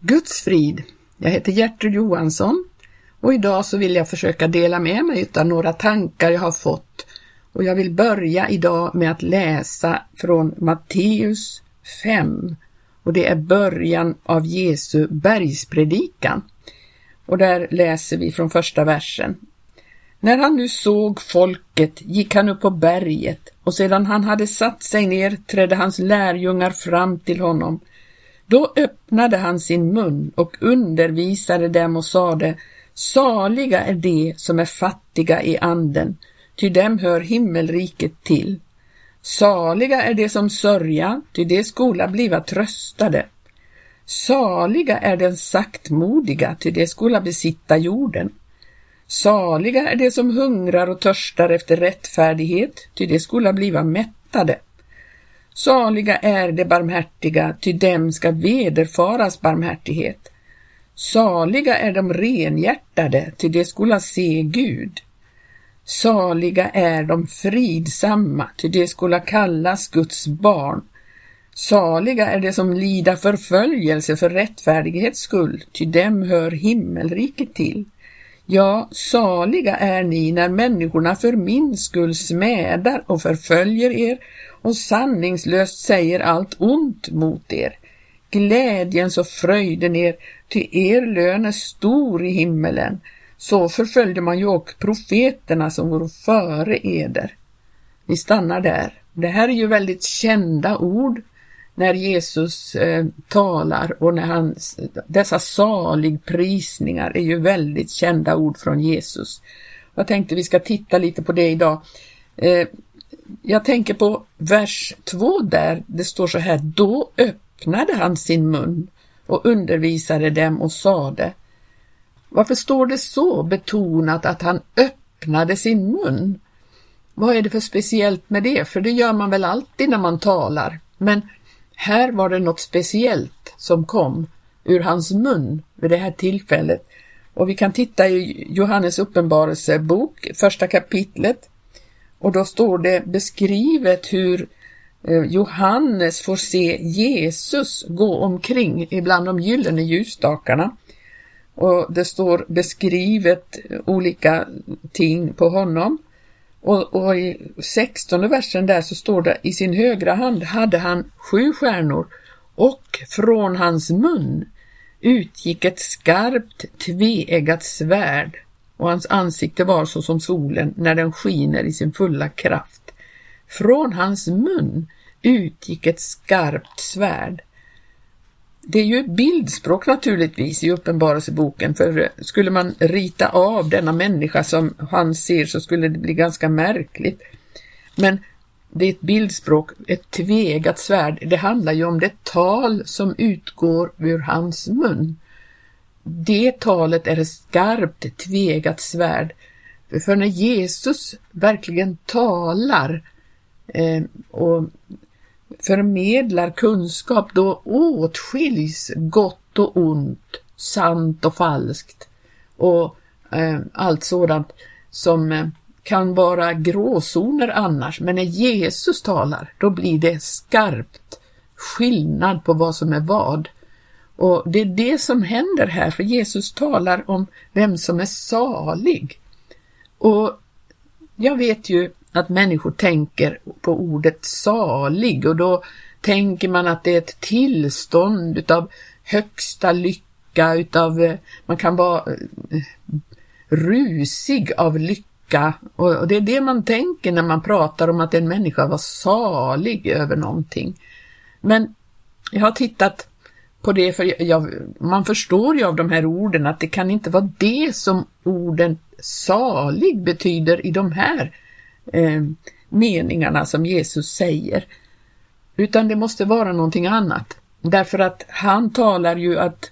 Guds frid! Jag heter Gertrud Johansson och idag så vill jag försöka dela med mig av några tankar jag har fått och jag vill börja idag med att läsa från Matteus 5 och det är början av Jesu bergspredikan. Och där läser vi från första versen. När han nu såg folket gick han upp på berget och sedan han hade satt sig ner trädde hans lärjungar fram till honom då öppnade han sin mun och undervisade dem och sade Saliga är de som är fattiga i anden, ty dem hör himmelriket till. Saliga är de som sörja, ty de skola bliva tröstade. Saliga är den saktmodiga, ty de skola besitta jorden. Saliga är de som hungrar och törstar efter rättfärdighet, ty de skola bliva mättade. Saliga är de barmhärtiga, ty dem ska vederfaras barmhärtighet. Saliga är de renhjärtade, ty de skola se Gud. Saliga är de fridsamma, ty de skola kallas Guds barn. Saliga är de som lida förföljelse för rättfärdighets skull, ty dem hör himmelriket till. Ja, saliga är ni när människorna för min skull smädar och förföljer er och sanningslöst säger allt ont mot er. Glädjens och fröjden er, ty er lön är stor i himmelen. Så förföljde man ju och profeterna som går före eder. Vi stannar där. Det här är ju väldigt kända ord när Jesus eh, talar och när han, dessa saligprisningar är ju väldigt kända ord från Jesus. Jag tänkte vi ska titta lite på det idag. Eh, jag tänker på vers 2 där, det står så här, då öppnade han sin mun och undervisade dem och sade. Varför står det så betonat att han öppnade sin mun? Vad är det för speciellt med det? För det gör man väl alltid när man talar. Men här var det något speciellt som kom ur hans mun vid det här tillfället. Och vi kan titta i Johannes uppenbarelsebok, första kapitlet, och då står det beskrivet hur eh, Johannes får se Jesus gå omkring ibland de gyllene ljusstakarna. Och det står beskrivet olika ting på honom. Och, och, i 16 versen där så står det i sin högra hand hade han sju stjärnor och från hans mun utgick ett skarpt tveeggat svärd och hans ansikte var så som solen när den skiner i sin fulla kraft. Från hans mun utgick ett skarpt svärd. Det är ju bildspråk naturligtvis i Uppenbarelseboken, för skulle man rita av denna människa som han ser så skulle det bli ganska märkligt. Men det är ett bildspråk, ett tvegat svärd. Det handlar ju om det tal som utgår ur hans mun. Det talet är ett skarpt tvegat svärd. För när Jesus verkligen talar eh, och förmedlar kunskap, då åtskiljs gott och ont, sant och falskt och eh, allt sådant som eh, kan vara gråzoner annars. Men när Jesus talar, då blir det skarpt skillnad på vad som är vad. Och det är det som händer här, för Jesus talar om vem som är salig. Och jag vet ju att människor tänker på ordet salig och då tänker man att det är ett tillstånd utav högsta lycka, utav, eh, man kan vara eh, rusig av lycka och det är det man tänker när man pratar om att en människa var salig över någonting. Men jag har tittat på det, för jag, man förstår ju av de här orden att det kan inte vara det som orden salig betyder i de här eh, meningarna som Jesus säger. Utan det måste vara någonting annat. Därför att han talar ju att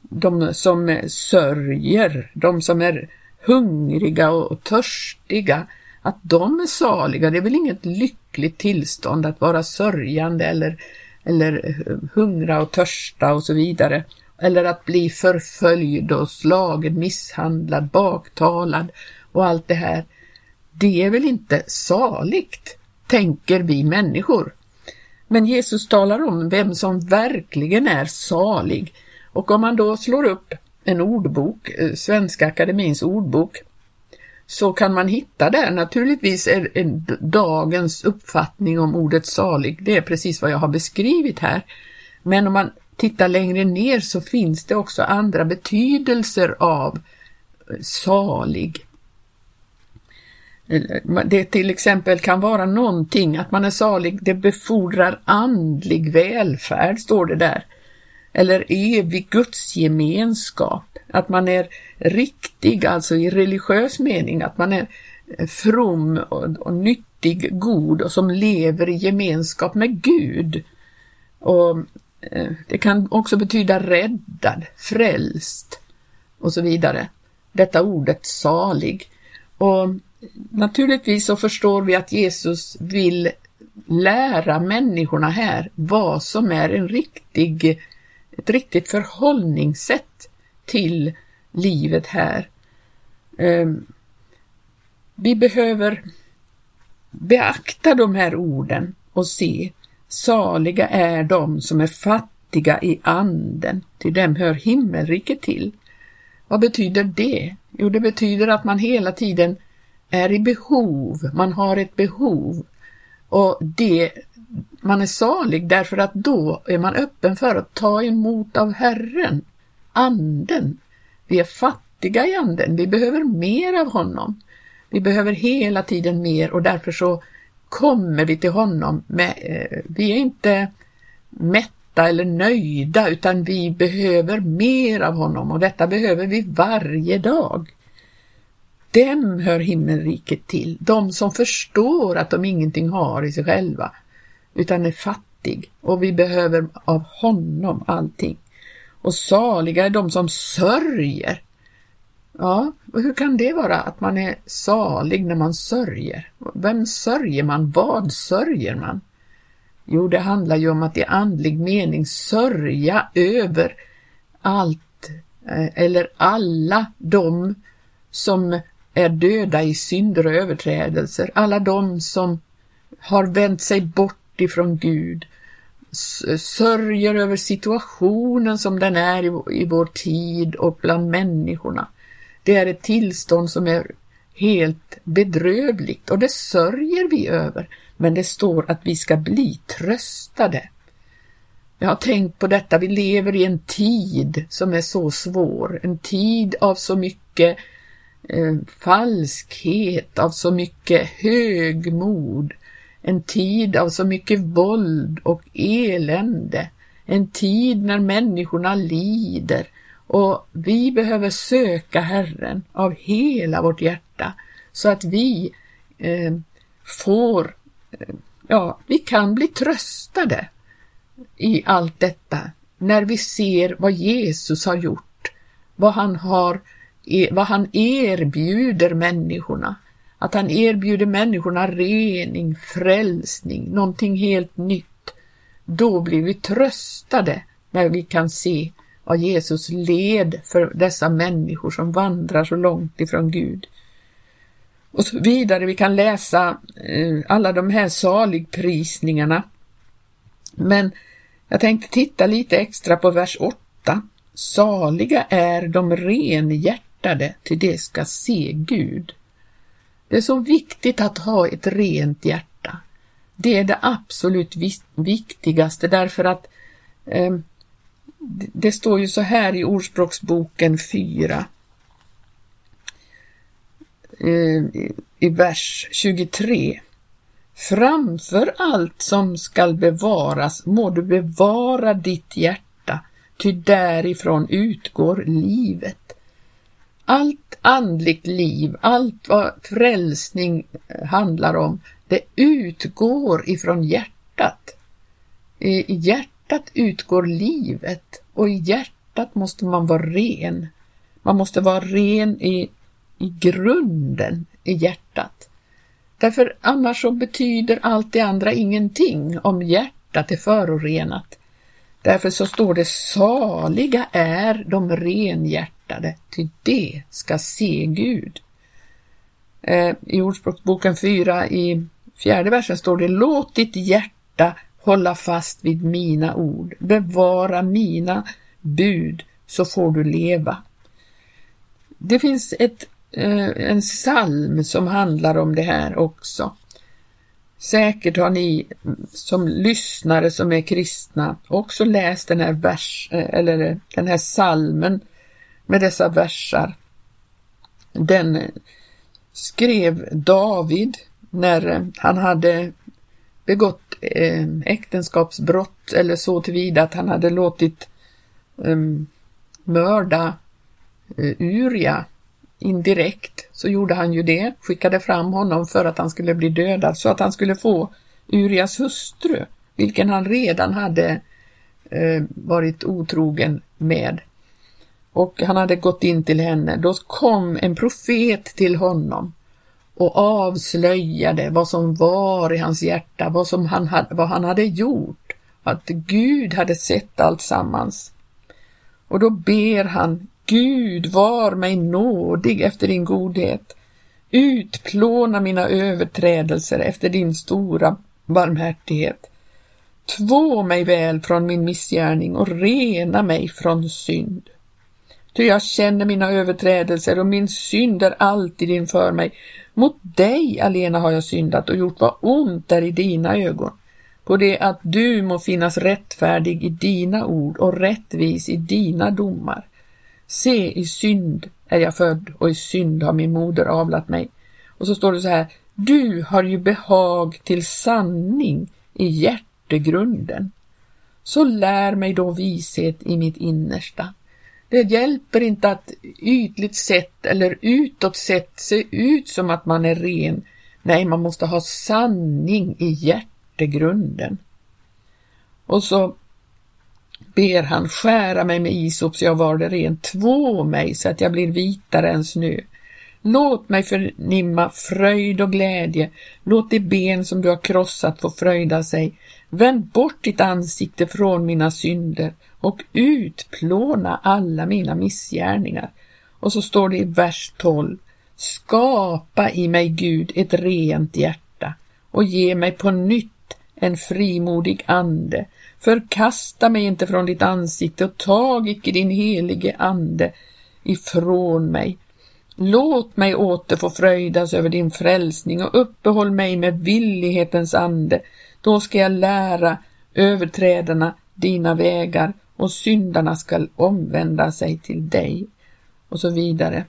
de som sörjer, de som är hungriga och törstiga, att de är saliga. Det är väl inget lyckligt tillstånd att vara sörjande eller eller hungra och törsta och så vidare. Eller att bli förföljd och slagen, misshandlad, baktalad och allt det här. Det är väl inte saligt, tänker vi människor. Men Jesus talar om vem som verkligen är salig Och om man då slår upp en ordbok, eh, Svenska Akademins ordbok, så kan man hitta där naturligtvis är, dagens uppfattning om ordet salig, det är precis vad jag har beskrivit här. Men om man tittar längre ner så finns det också andra betydelser av salig. Eh, det till exempel kan vara någonting att man är salig, det befordrar andlig välfärd, står det där. Eller evig gudsgemenskap, att man är riktig, alltså i religiös mening, att man är from och, och nyttig, god och som lever i gemenskap med Gud. Och eh, Det kan också betyda räddad, frälst och så vidare. Detta ordet salig. Och naturligtvis så förstår vi att Jesus vill lära människorna här vad som är en riktig, ett riktigt förhållningssätt till livet här. Ehm, vi behöver beakta de här orden och se saliga är de som är fattiga i anden, till dem hör himmelriket till. Vad betyder det? Jo, det betyder att man hela tiden är i behov, man har ett behov och det, man är salig därför att då är man öppen för att ta emot av Herren, anden. Vi är fattiga i anden, vi behöver mer av honom. Vi behöver hela tiden mer och därför så kommer vi till honom med, eh, vi är inte mätta eller nöjda utan vi behöver mer av honom och detta behöver vi varje dag. Dem hör himmelriket till, de som förstår att de ingenting har i sig själva, utan är fattig och vi behöver av honom allting. Och saliga är de som sörjer. Ja, och hur kan det vara att man är salig när man sörjer? Vem sörjer man? Vad sörjer man? Jo, det handlar ju om att i andlig mening sörja över allt eh, eller alla de som är döda i synder och överträdelser, alla de som har vänt sig bort ifrån Gud, sörjer över situationen som den är i, vår tid och bland människorna. Det är ett tillstånd som är helt bedrövligt och det sörjer vi över, men det står att vi ska bli tröstade. Jag har tänkt på detta, vi lever i en tid som är så svår, en tid av så mycket eh, falskhet, av så mycket högmod, en tid av så mycket våld och elände, en tid när människorna lider. Och vi behöver söka Herren av hela vårt hjärta så att vi eh, får, eh, ja, vi kan bli tröstade i allt detta när vi ser vad Jesus har gjort, vad han har vad han erbjuder människorna. Att han erbjuder människorna rening, frälsning, någonting helt nytt. Då blir vi tröstade när vi kan se vad Jesus led för dessa människor som vandrar så långt ifrån Gud. Och så vidare, vi kan läsa eh, alla de här saligprisningarna. Men jag tänkte titta lite extra på vers 8. Saliga är de renhjärtade hjärtade, till det ska se Gud. Det är så viktigt att ha ett rent hjärta. Det är det absolut viktigaste därför att eh, det står ju så här i Ordspråksboken 4 eh, i vers 23. Framför allt som skall bevaras må du bevara ditt hjärta, ty därifrån utgår livet. Allt andligt liv, allt vad frälsning eh, handlar om, det utgår ifrån hjärtat. I hjärtat utgår livet och i hjärtat måste man vara ren. Man måste vara ren i, i grunden i hjärtat. Därför annars så betyder allt det andra ingenting om hjärtat är förorenat. Därför så står det saliga är de renhjärtade, ty det ska se Gud. Eh, I Ordspråksboken 4 i fjärde versen står det Låt ditt hjärta hålla fast vid mina ord, bevara mina bud så får du leva. Det finns ett, eh, en psalm som handlar om det här också. Säkert har ni som lyssnare som är kristna också läst den här vers, eh, eller den här salmen med dessa versar. Den skrev David när han hade begått eh, äktenskapsbrott eller så tillvida att han hade låtit eh, mörda eh, Uria indirekt så gjorde han ju det, skickade fram honom för att han skulle bli dödad så att han skulle få Urias hustru, vilken han redan hade eh, varit otrogen med. Och han hade gått in till henne. Då kom en profet till honom och avslöjade vad som var i hans hjärta, vad, som han, hade, vad han hade gjort, att Gud hade sett allt sammans. Och då ber han Gud, var mig nådig efter din godhet. Utplåna mina överträdelser efter din stora barmhärtighet. Två mig väl från min missgärning och rena mig från synd. Ty jag känner mina överträdelser och min synd är alltid inför mig. Mot dig alena har jag syndat och gjort vad ont är i dina ögon. På det att du må finnas rättfärdig i dina ord och rättvis i dina domar. Se, i synd är jag född och i synd har min moder avlat mig. Och så står det så här, du har ju behag till sanning i hjärtegrunden. Så lär mig då vishet i mitt innersta. Det hjälper inte att ytligt sett eller utåt sett se ut som att man är ren. Nej, man måste ha sanning i hjärtegrunden. Och så ber han skära mig med isop så jag var det ren, två mig så att jag blir vitare än snö. Låt mig förnimma fröjd och glädje, låt de ben som du har krossat få fröjda sig. Vänd bort ditt ansikte från mina synder och utplåna alla mina missgärningar. Och så står det i vers 12. Skapa i mig Gud ett rent hjärta och ge mig på nytt en frimodig ande Förkasta mig inte från ditt ansikte och tag icke din helige ande ifrån mig. Låt mig åter få fröjdas över din frälsning och uppehåll mig med villighetens ande. Då ska jag lära överträdarna dina vägar och syndarna skall omvända sig till dig. Och så vidare.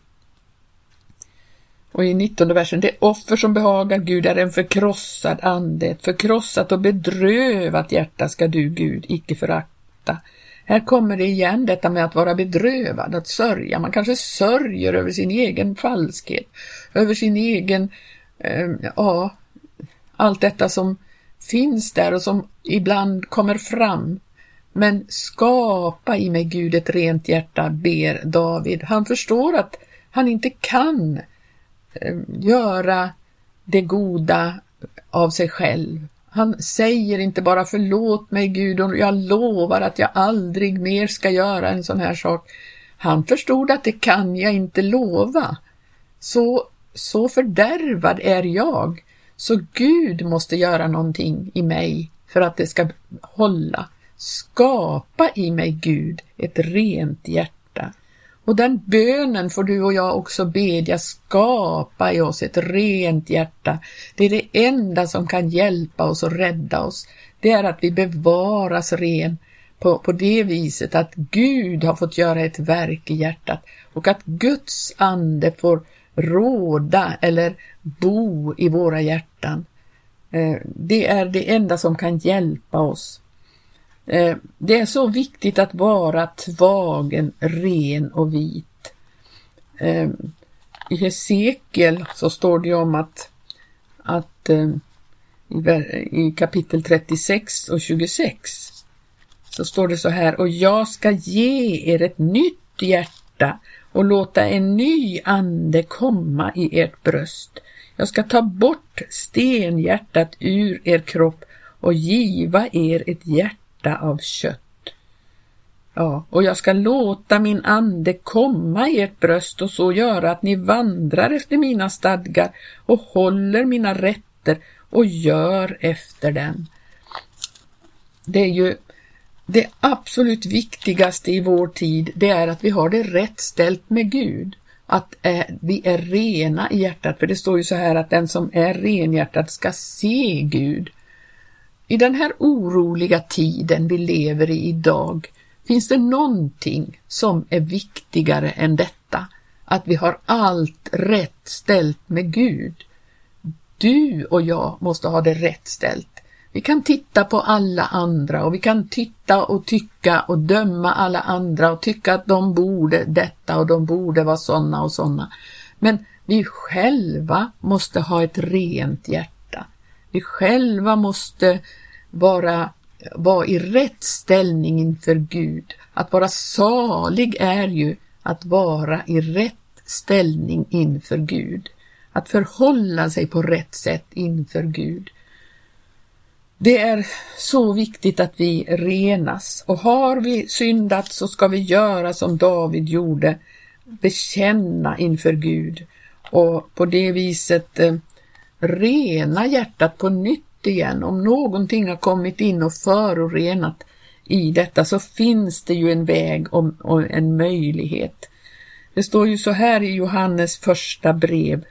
Och i 19 versen, det offer som behagar Gud är en förkrossad ande, ett förkrossat och bedrövat hjärta ska du, Gud, icke förakta. Här kommer det igen detta med att vara bedrövad, att sörja. Man kanske sörjer över sin egen falskhet, över sin egen, eh, ja, allt detta som finns där och som ibland kommer fram. Men skapa i mig Gud ett rent hjärta, ber David. Han förstår att han inte kan Eh, göra det goda av sig själv. Han säger inte bara förlåt mig Gud och jag lovar att jag aldrig mer ska göra en sån här sak. Han förstod att det kan jag inte lova. Så, så fördärvad är jag. Så Gud måste göra någonting i mig för att det ska hålla. Skapa i mig Gud ett rent hjärta och den bönen får du och jag också bedja, skapa i oss ett rent hjärta. Det är det enda som kan hjälpa oss och rädda oss. Det är att vi bevaras ren på, på det viset att Gud har fått göra ett verk i hjärtat och att Guds ande får råda eller bo i våra hjärtan. Eh, det är det enda som kan hjälpa oss. Eh, det är så viktigt att vara tvagen, ren och vit. Eh, I Hesekiel så står det om att, att eh, i kapitel 36 och 26 så står det så här, och jag ska ge er ett nytt hjärta och låta en ny ande komma i ert bröst. Jag ska ta bort stenhjärtat ur er kropp och giva er ett hjärta hjärta av kött. Ja, och jag ska låta min ande komma i ert bröst och så göra att ni vandrar efter mina stadgar och håller mina rätter och gör efter dem. Det är ju det absolut viktigaste i vår tid, det är att vi har det rätt ställt med Gud. Att eh, vi är rena i hjärtat, för det står ju så här att den som är renhjärtad ska se Gud. I den här oroliga tiden vi lever i idag finns det någonting som är viktigare än detta, att vi har allt rätt ställt med Gud. Du och jag måste ha det rätt ställt. Vi kan titta på alla andra och vi kan titta och tycka och döma alla andra och tycka att de borde detta och de borde vara sådana och sådana. Men vi själva måste ha ett rent hjärta. Vi själva måste vara, vara i rätt ställning inför Gud. Att vara salig är ju att vara i rätt ställning inför Gud. Att förhålla sig på rätt sätt inför Gud. Det är så viktigt att vi renas och har vi syndat så ska vi göra som David gjorde, bekänna inför Gud och på det viset eh, rena hjärtat på nytt igen. Om någonting har kommit in och förorenat i detta så finns det ju en väg och, en möjlighet. Det står ju så här i Johannes första brev,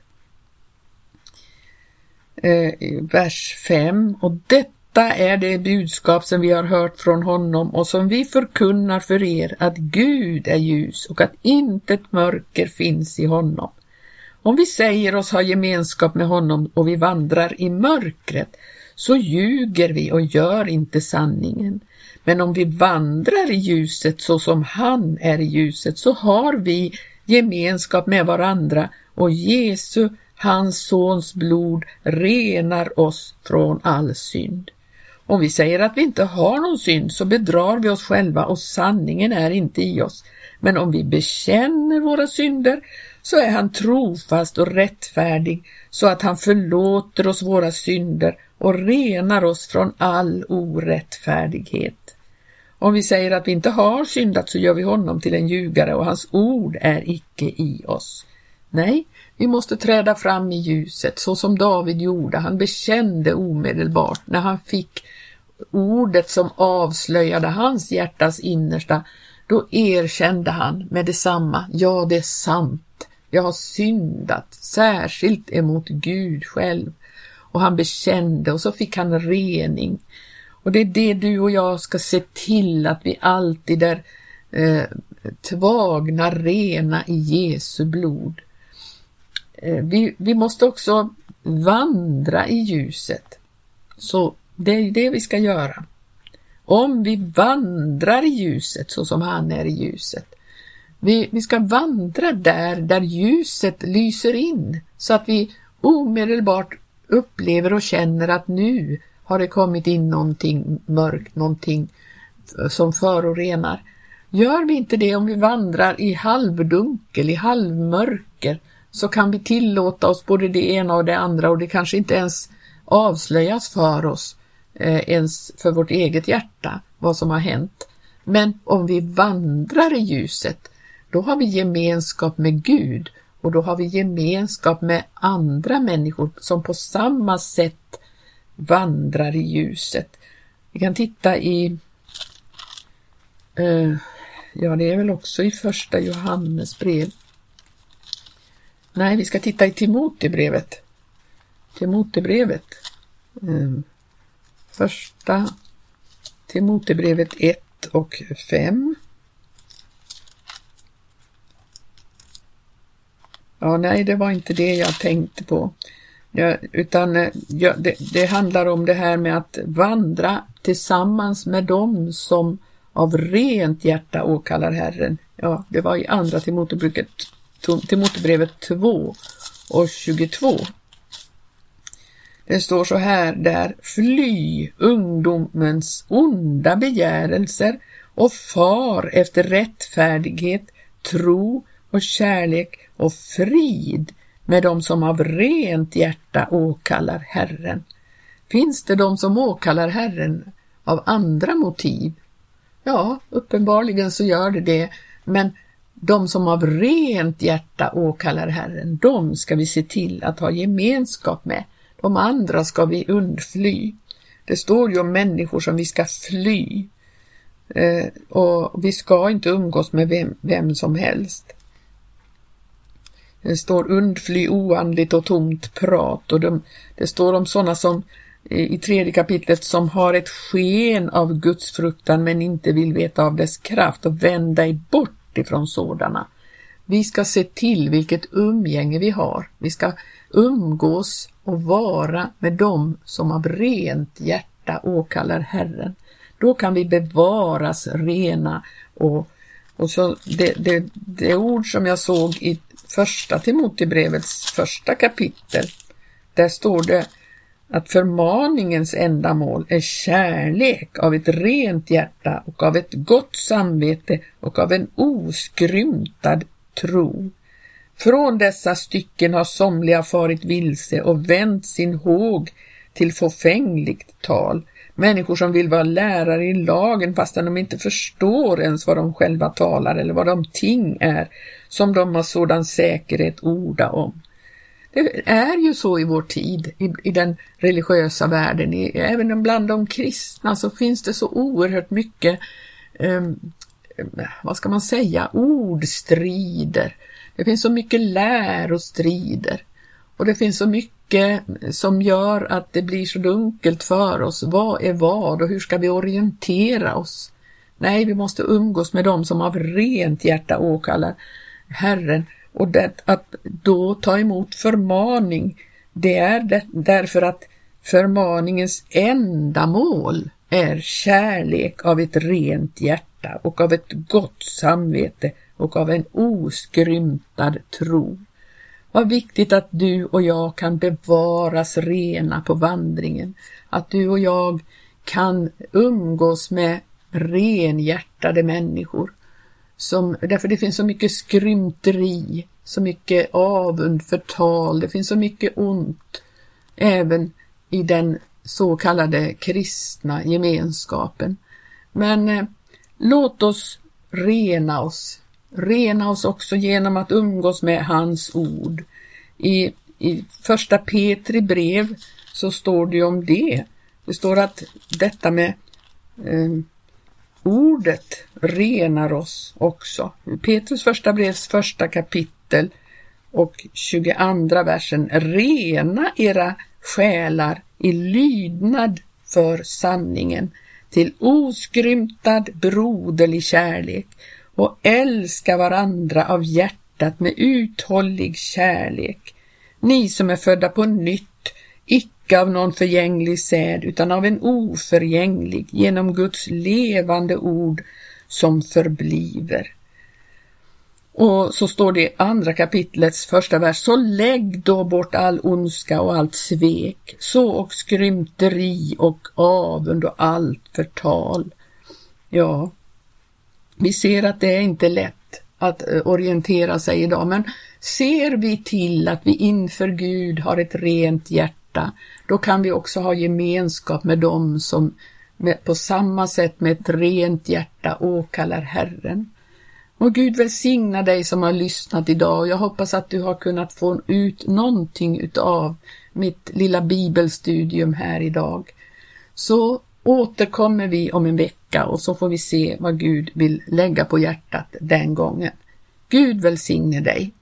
eh, vers 5 och detta är det budskap som vi har hört från honom och som vi förkunnar för er att Gud är ljus och att intet mörker finns i honom. Om vi säger oss ha gemenskap med honom och vi vandrar i mörkret så ljuger vi och gör inte sanningen. Men om vi vandrar i ljuset så som han är i ljuset så har vi gemenskap med varandra och Jesu, hans sons blod, renar oss från all synd. Om vi säger att vi inte har någon synd så bedrar vi oss själva och sanningen är inte i oss. Men om vi bekänner våra synder så är han trofast och rättfärdig så att han förlåter oss våra synder och renar oss från all orättfärdighet. Om vi säger att vi inte har syndat så gör vi honom till en ljugare och hans ord är icke i oss. Nej, vi måste träda fram i ljuset så som David gjorde. Han bekände omedelbart när han fick ordet som avslöjade hans hjärtas innersta. Då erkände han med detsamma, ja det är sant, jag har syndat, särskilt emot Gud själv. Och han bekände och så fick han rening. Och det är det du och jag ska se till att vi alltid är eh, tvagna, rena i Jesu blod. Eh, vi, vi måste också vandra i ljuset. Så det är det vi ska göra. Om vi vandrar i ljuset så som han är i ljuset. Vi, vi ska vandra där, där ljuset lyser in så att vi omedelbart upplever och känner att nu har det kommit in någonting mörkt, någonting som förorenar. Gör vi inte det om vi vandrar i halvdunkel, i halvmörker, så kan vi tillåta oss både det ena och det andra och det kanske inte ens avslöjas för oss eh, ens för vårt eget hjärta vad som har hänt. Men om vi vandrar i ljuset, då har vi gemenskap med Gud och då har vi gemenskap med andra människor som på samma sätt vandrar i ljuset. Vi kan titta i, eh, ja det är väl också i första Johannes brev. Nej, vi ska titta i Timotebrevet. Timotebrevet. Eh, Första Timotebrevet 1 och 5. Ja, nej, det var inte det jag tänkte på. Ja, utan eh, ja, det, det, handlar om det här med att vandra tillsammans med dem som av rent hjärta åkallar Herren. Ja, det var i andra Timotebrevet, Timotebrevet 2 och 22. Det står så här där, fly ungdomens onda begärelser och far efter rättfärdighet, tro och kärlek och frid med dem som av rent hjärta åkallar Herren. Finns det de som åkallar Herren av andra motiv? Ja, uppenbarligen så gör det det, men de som av rent hjärta åkallar Herren, de ska vi se till att ha gemenskap med. De andra ska vi undfly. Det står ju om människor som vi ska fly. Eh, och vi ska inte umgås med vem, vem som helst. Det står undfly oandligt och tomt prat och de, det står om sådana som eh, i tredje kapitlet som har ett sken av Guds fruktan men inte vill veta av dess kraft och vänd dig bort ifrån sådana. Vi ska se till vilket umgänge vi har. Vi ska umgås och vara med dem som av rent hjärta åkallar Herren. Då kan vi bevaras rena och, och så det, det, det ord som jag såg i första Timotebrevets första kapitel, där står det att förmaningens ändamål är kärlek av ett rent hjärta och av ett gott samvete och av en oskrymtad tro. Från dessa stycken har somliga farit vilse och vänt sin håg till fåfängligt tal. Människor som vill vara lärare i lagen fastän de inte förstår ens vad de själva talar eller vad de ting är som de har sådan säkerhet orda om. Det är ju så i vår tid, i, i den religiösa världen, i, även bland de kristna så finns det så oerhört mycket, um, vad ska man säga, ordstrider. Det finns så mycket lärostrider och det finns så mycket som gör att det blir så dunkelt för oss. Vad är vad och hur ska vi orientera oss? Nej, vi måste umgås med dem som av rent hjärta åkallar Herren och det, att då ta emot förmaning, det är det, därför att förmaningens ändamål är kärlek av ett rent hjärta och av ett gott samvete och av en oskrymtad tro. Vad viktigt att du och jag kan bevaras rena på vandringen, att du och jag kan umgås med renhjärtade människor. Som, därför det finns så mycket skrymteri, så mycket avund, förtal, det finns så mycket ont. Även i den så kallade kristna gemenskapen. Men eh, låt oss rena oss, rena oss också genom att umgås med hans ord. I, i första Petri brev så står det om det. Det står att detta med eh, Ordet renar oss också. Petrus första brevs första kapitel och 22 versen. Rena era själar i lydnad för sanningen till oskrymtad broderlig kärlek och älska varandra av hjärtat med uthållig kärlek. Ni som är födda på nytt, icke av någon förgänglig säd utan av en oförgänglig genom Guds levande ord som förbliver. Och så står det i andra kapitlets första vers, så lägg då bort all ondska och allt svek, så och skrymteri och avund och allt förtal. Ja, vi ser att det är inte lätt att eh, orientera sig idag, men ser vi till att vi inför Gud har ett rent hjärta hjärta, då kan vi också ha gemenskap med dem som med, på samma sätt med ett rent hjärta åkallar Herren. Och Gud välsigna dig som har lyssnat idag och jag hoppas att du har kunnat få ut någonting utav mitt lilla bibelstudium här idag. Så återkommer vi om en vecka och så får vi se vad Gud vill lägga på hjärtat den gången. Gud välsigne dig.